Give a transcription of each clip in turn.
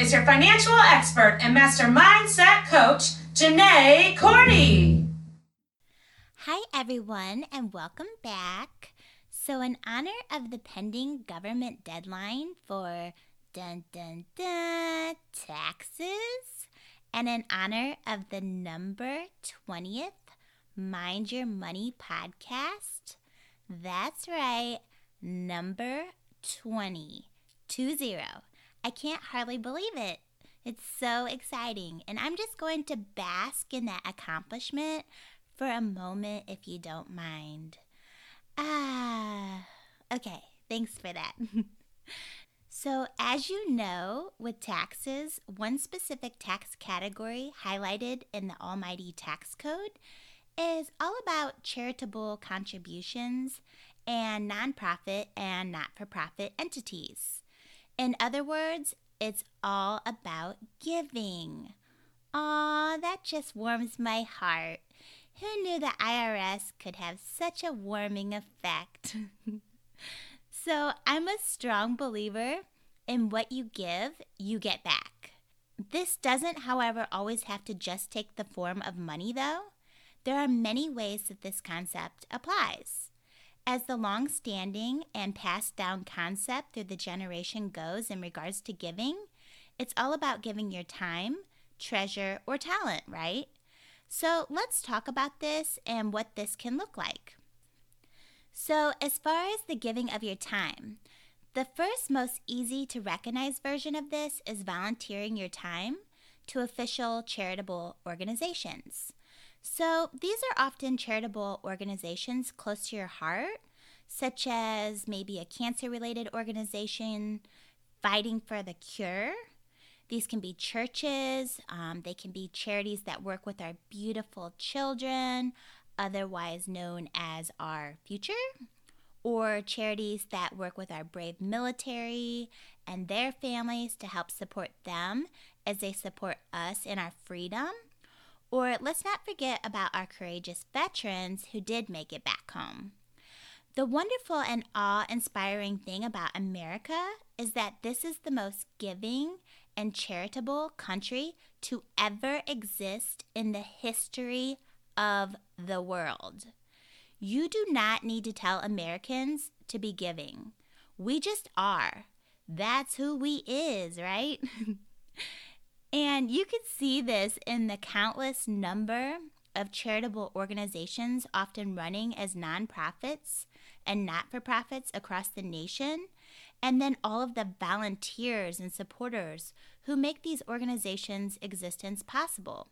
is your financial expert and master mindset coach, Janae Cordy. Hi, everyone, and welcome back. So, in honor of the pending government deadline for dun dun dun taxes, and in honor of the number 20th Mind Your Money podcast, that's right, number 20, 20. I can't hardly believe it. It's so exciting, and I'm just going to bask in that accomplishment for a moment if you don't mind. Ah, okay, thanks for that. so, as you know, with taxes, one specific tax category highlighted in the Almighty Tax Code is all about charitable contributions and nonprofit and not for profit entities. In other words, it's all about giving. Aw, that just warms my heart. Who knew the IRS could have such a warming effect? so, I'm a strong believer in what you give, you get back. This doesn't, however, always have to just take the form of money, though. There are many ways that this concept applies. As the long standing and passed down concept through the generation goes in regards to giving, it's all about giving your time, treasure, or talent, right? So let's talk about this and what this can look like. So, as far as the giving of your time, the first most easy to recognize version of this is volunteering your time to official charitable organizations. So, these are often charitable organizations close to your heart, such as maybe a cancer related organization fighting for the cure these can be churches, um, they can be charities that work with our beautiful children, otherwise known as our future, or charities that work with our brave military and their families to help support them as they support us in our freedom. Or let's not forget about our courageous veterans who did make it back home. The wonderful and awe inspiring thing about America is that this is the most giving and charitable country to ever exist in the history of the world. You do not need to tell Americans to be giving. We just are. That's who we is, right? and you can see this in the countless number of charitable organizations often running as nonprofits and not for profits across the nation and then all of the volunteers and supporters who make these organizations' existence possible.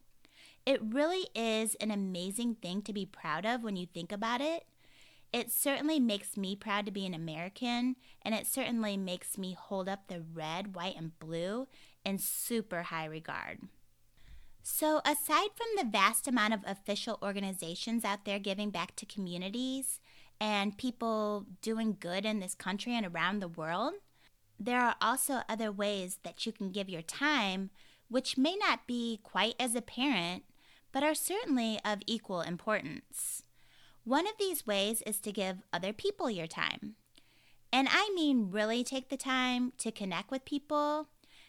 It really is an amazing thing to be proud of when you think about it. It certainly makes me proud to be an American, and it certainly makes me hold up the red, white, and blue in super high regard. So, aside from the vast amount of official organizations out there giving back to communities, and people doing good in this country and around the world, there are also other ways that you can give your time, which may not be quite as apparent, but are certainly of equal importance. One of these ways is to give other people your time. And I mean, really take the time to connect with people,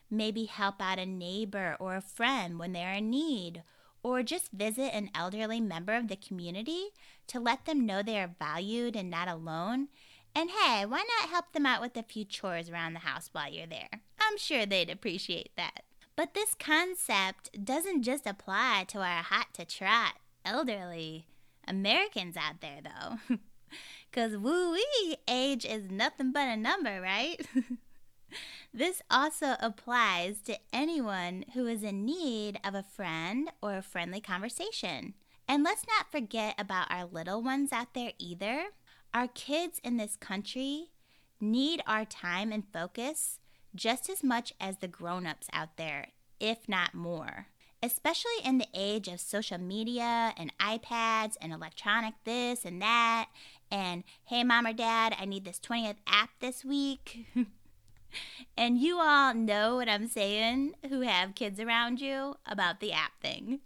maybe help out a neighbor or a friend when they're in need, or just visit an elderly member of the community to let them know they are valued and not alone. And hey, why not help them out with a few chores around the house while you're there? I'm sure they'd appreciate that. But this concept doesn't just apply to our hot to trot elderly Americans out there, though. Because woo wee, age is nothing but a number, right? This also applies to anyone who is in need of a friend or a friendly conversation. And let's not forget about our little ones out there either. Our kids in this country need our time and focus just as much as the grown ups out there, if not more. Especially in the age of social media and iPads and electronic this and that, and hey, mom or dad, I need this 20th app this week. and you all know what I'm saying who have kids around you about the app thing.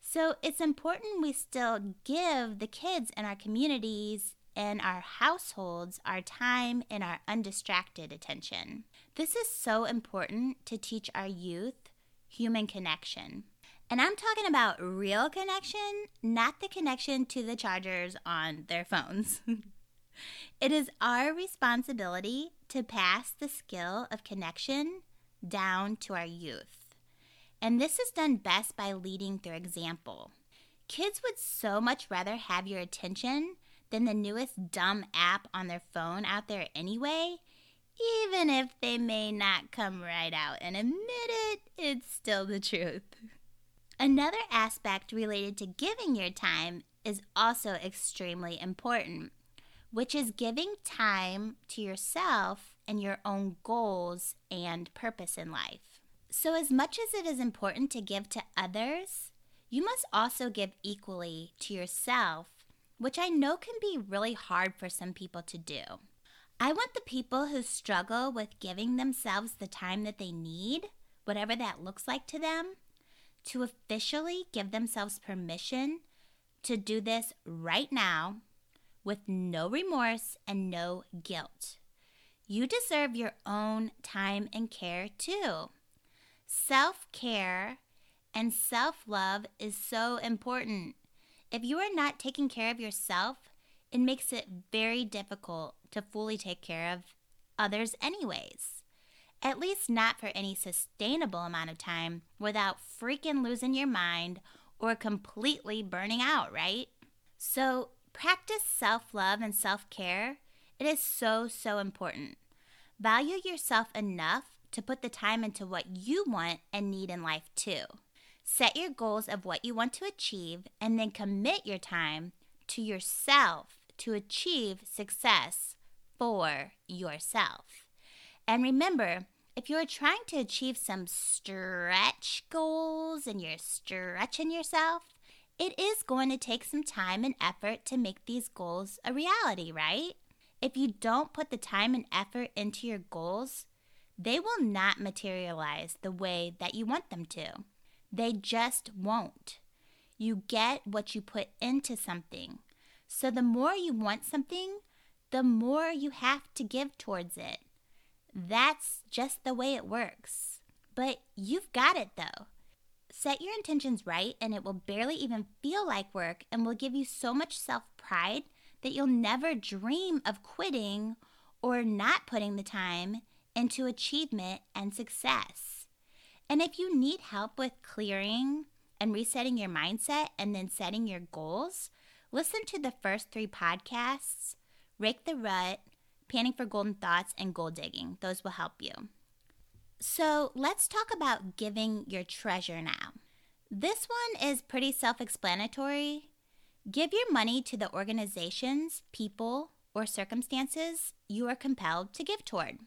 So it's important we still give the kids in our communities in our households, our time, and our undistracted attention. This is so important to teach our youth human connection. And I'm talking about real connection, not the connection to the chargers on their phones. it is our responsibility to pass the skill of connection down to our youth. And this is done best by leading through example. Kids would so much rather have your attention than the newest dumb app on their phone out there anyway, even if they may not come right out and admit it, it's still the truth. Another aspect related to giving your time is also extremely important, which is giving time to yourself and your own goals and purpose in life. So, as much as it is important to give to others, you must also give equally to yourself, which I know can be really hard for some people to do. I want the people who struggle with giving themselves the time that they need, whatever that looks like to them, to officially give themselves permission to do this right now with no remorse and no guilt. You deserve your own time and care too. Self care and self love is so important. If you are not taking care of yourself, it makes it very difficult to fully take care of others, anyways at least not for any sustainable amount of time without freaking losing your mind or completely burning out, right? So, practice self love and self care. It is so, so important. Value yourself enough to put the time into what you want and need in life, too. Set your goals of what you want to achieve and then commit your time to yourself to achieve success for yourself. And remember, if you're trying to achieve some stretch goals and you're stretching yourself, it is going to take some time and effort to make these goals a reality, right? If you don't put the time and effort into your goals, they will not materialize the way that you want them to. They just won't. You get what you put into something. So the more you want something, the more you have to give towards it. That's just the way it works. But you've got it though. Set your intentions right, and it will barely even feel like work and will give you so much self pride that you'll never dream of quitting or not putting the time into achievement and success. And if you need help with clearing and resetting your mindset and then setting your goals, listen to the first three podcasts Rake the Rut, Panning for Golden Thoughts, and Goal Digging. Those will help you. So let's talk about giving your treasure now. This one is pretty self explanatory. Give your money to the organizations, people, or circumstances you are compelled to give toward.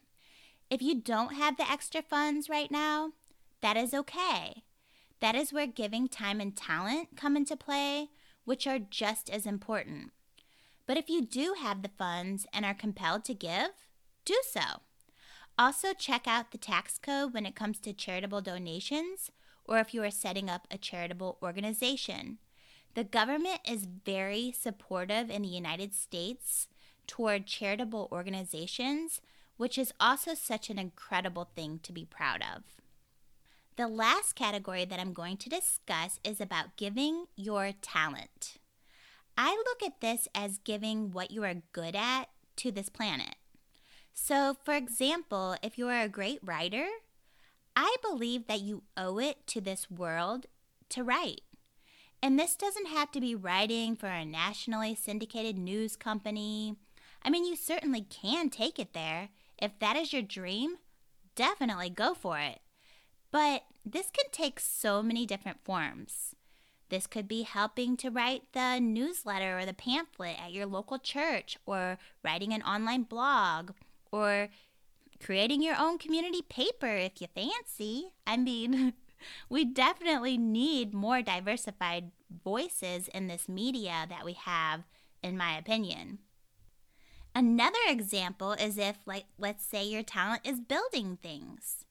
If you don't have the extra funds right now, that is okay. That is where giving time and talent come into play, which are just as important. But if you do have the funds and are compelled to give, do so. Also, check out the tax code when it comes to charitable donations or if you are setting up a charitable organization. The government is very supportive in the United States toward charitable organizations, which is also such an incredible thing to be proud of. The last category that I'm going to discuss is about giving your talent. I look at this as giving what you are good at to this planet. So, for example, if you are a great writer, I believe that you owe it to this world to write. And this doesn't have to be writing for a nationally syndicated news company. I mean, you certainly can take it there. If that is your dream, definitely go for it. But this can take so many different forms. This could be helping to write the newsletter or the pamphlet at your local church, or writing an online blog, or creating your own community paper if you fancy. I mean, we definitely need more diversified voices in this media that we have, in my opinion. Another example is if, like, let's say your talent is building things.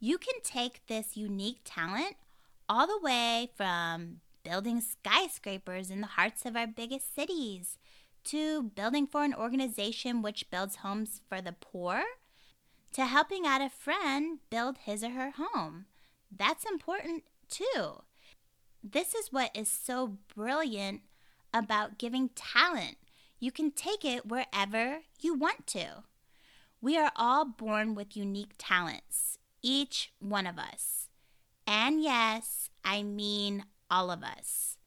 You can take this unique talent all the way from building skyscrapers in the hearts of our biggest cities, to building for an organization which builds homes for the poor to helping out a friend build his or her home. That's important too. This is what is so brilliant about giving talent. You can take it wherever you want to. We are all born with unique talents, each one of us. And yes, I mean all of us.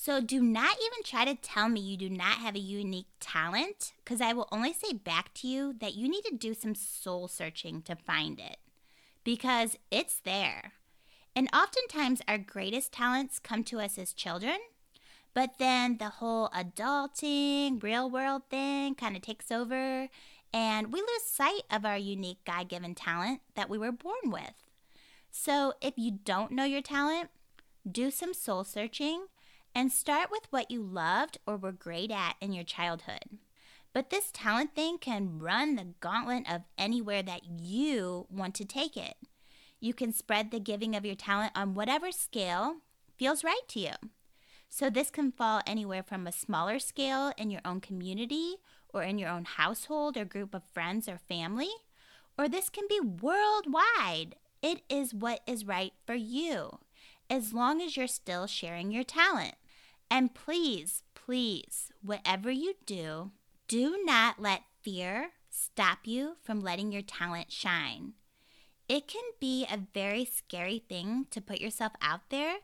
So do not even try to tell me you do not have a unique talent, because I will only say back to you that you need to do some soul searching to find it, because it's there. And oftentimes, our greatest talents come to us as children, but then the whole adulting, real world thing kind of takes over, and we lose sight of our unique God given talent that we were born with. So, if you don't know your talent, do some soul searching and start with what you loved or were great at in your childhood. But this talent thing can run the gauntlet of anywhere that you want to take it. You can spread the giving of your talent on whatever scale feels right to you. So, this can fall anywhere from a smaller scale in your own community or in your own household or group of friends or family, or this can be worldwide. It is what is right for you, as long as you're still sharing your talent. And please, please, whatever you do, do not let fear stop you from letting your talent shine. It can be a very scary thing to put yourself out there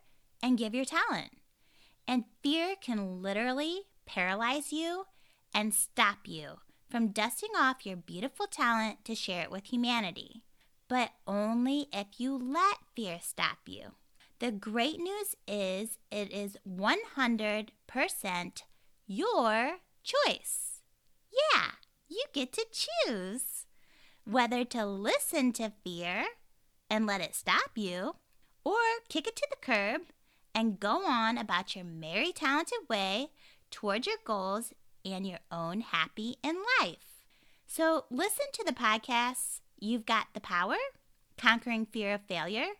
and give your talent. And fear can literally paralyze you and stop you from dusting off your beautiful talent to share it with humanity. But only if you let fear stop you. The great news is it is 100% your choice. Yeah, you get to choose whether to listen to fear and let it stop you, or kick it to the curb and go on about your merry, talented way towards your goals and your own happy in life. So, listen to the podcasts You've Got the Power, Conquering Fear of Failure,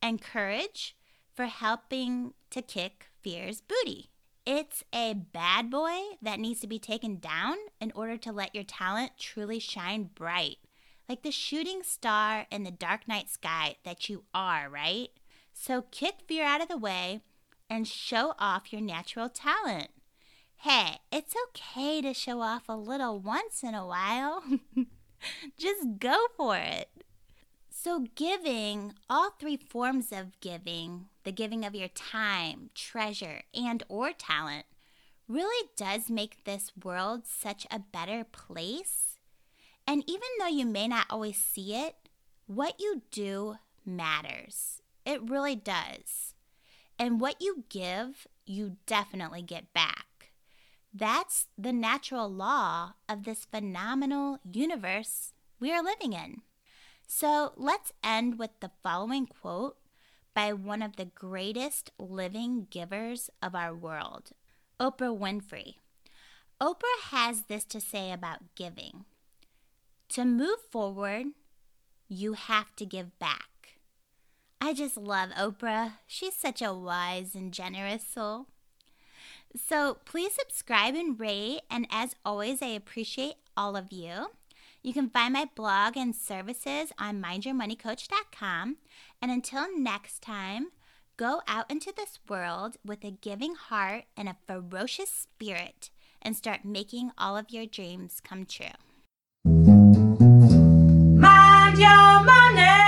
and Courage for helping to kick fear's booty. It's a bad boy that needs to be taken down in order to let your talent truly shine bright, like the shooting star in the dark night sky that you are, right? So kick fear out of the way and show off your natural talent. Hey, it's okay to show off a little once in a while. Just go for it. So, giving, all three forms of giving, the giving of your time, treasure, and or talent, really does make this world such a better place. And even though you may not always see it, what you do matters. It really does. And what you give, you definitely get back. That's the natural law of this phenomenal universe we are living in. So let's end with the following quote by one of the greatest living givers of our world, Oprah Winfrey. Oprah has this to say about giving To move forward, you have to give back. I just love Oprah. She's such a wise and generous soul. So please subscribe and rate. And as always, I appreciate all of you. You can find my blog and services on mindyourmoneycoach.com. And until next time, go out into this world with a giving heart and a ferocious spirit and start making all of your dreams come true. Mind your money.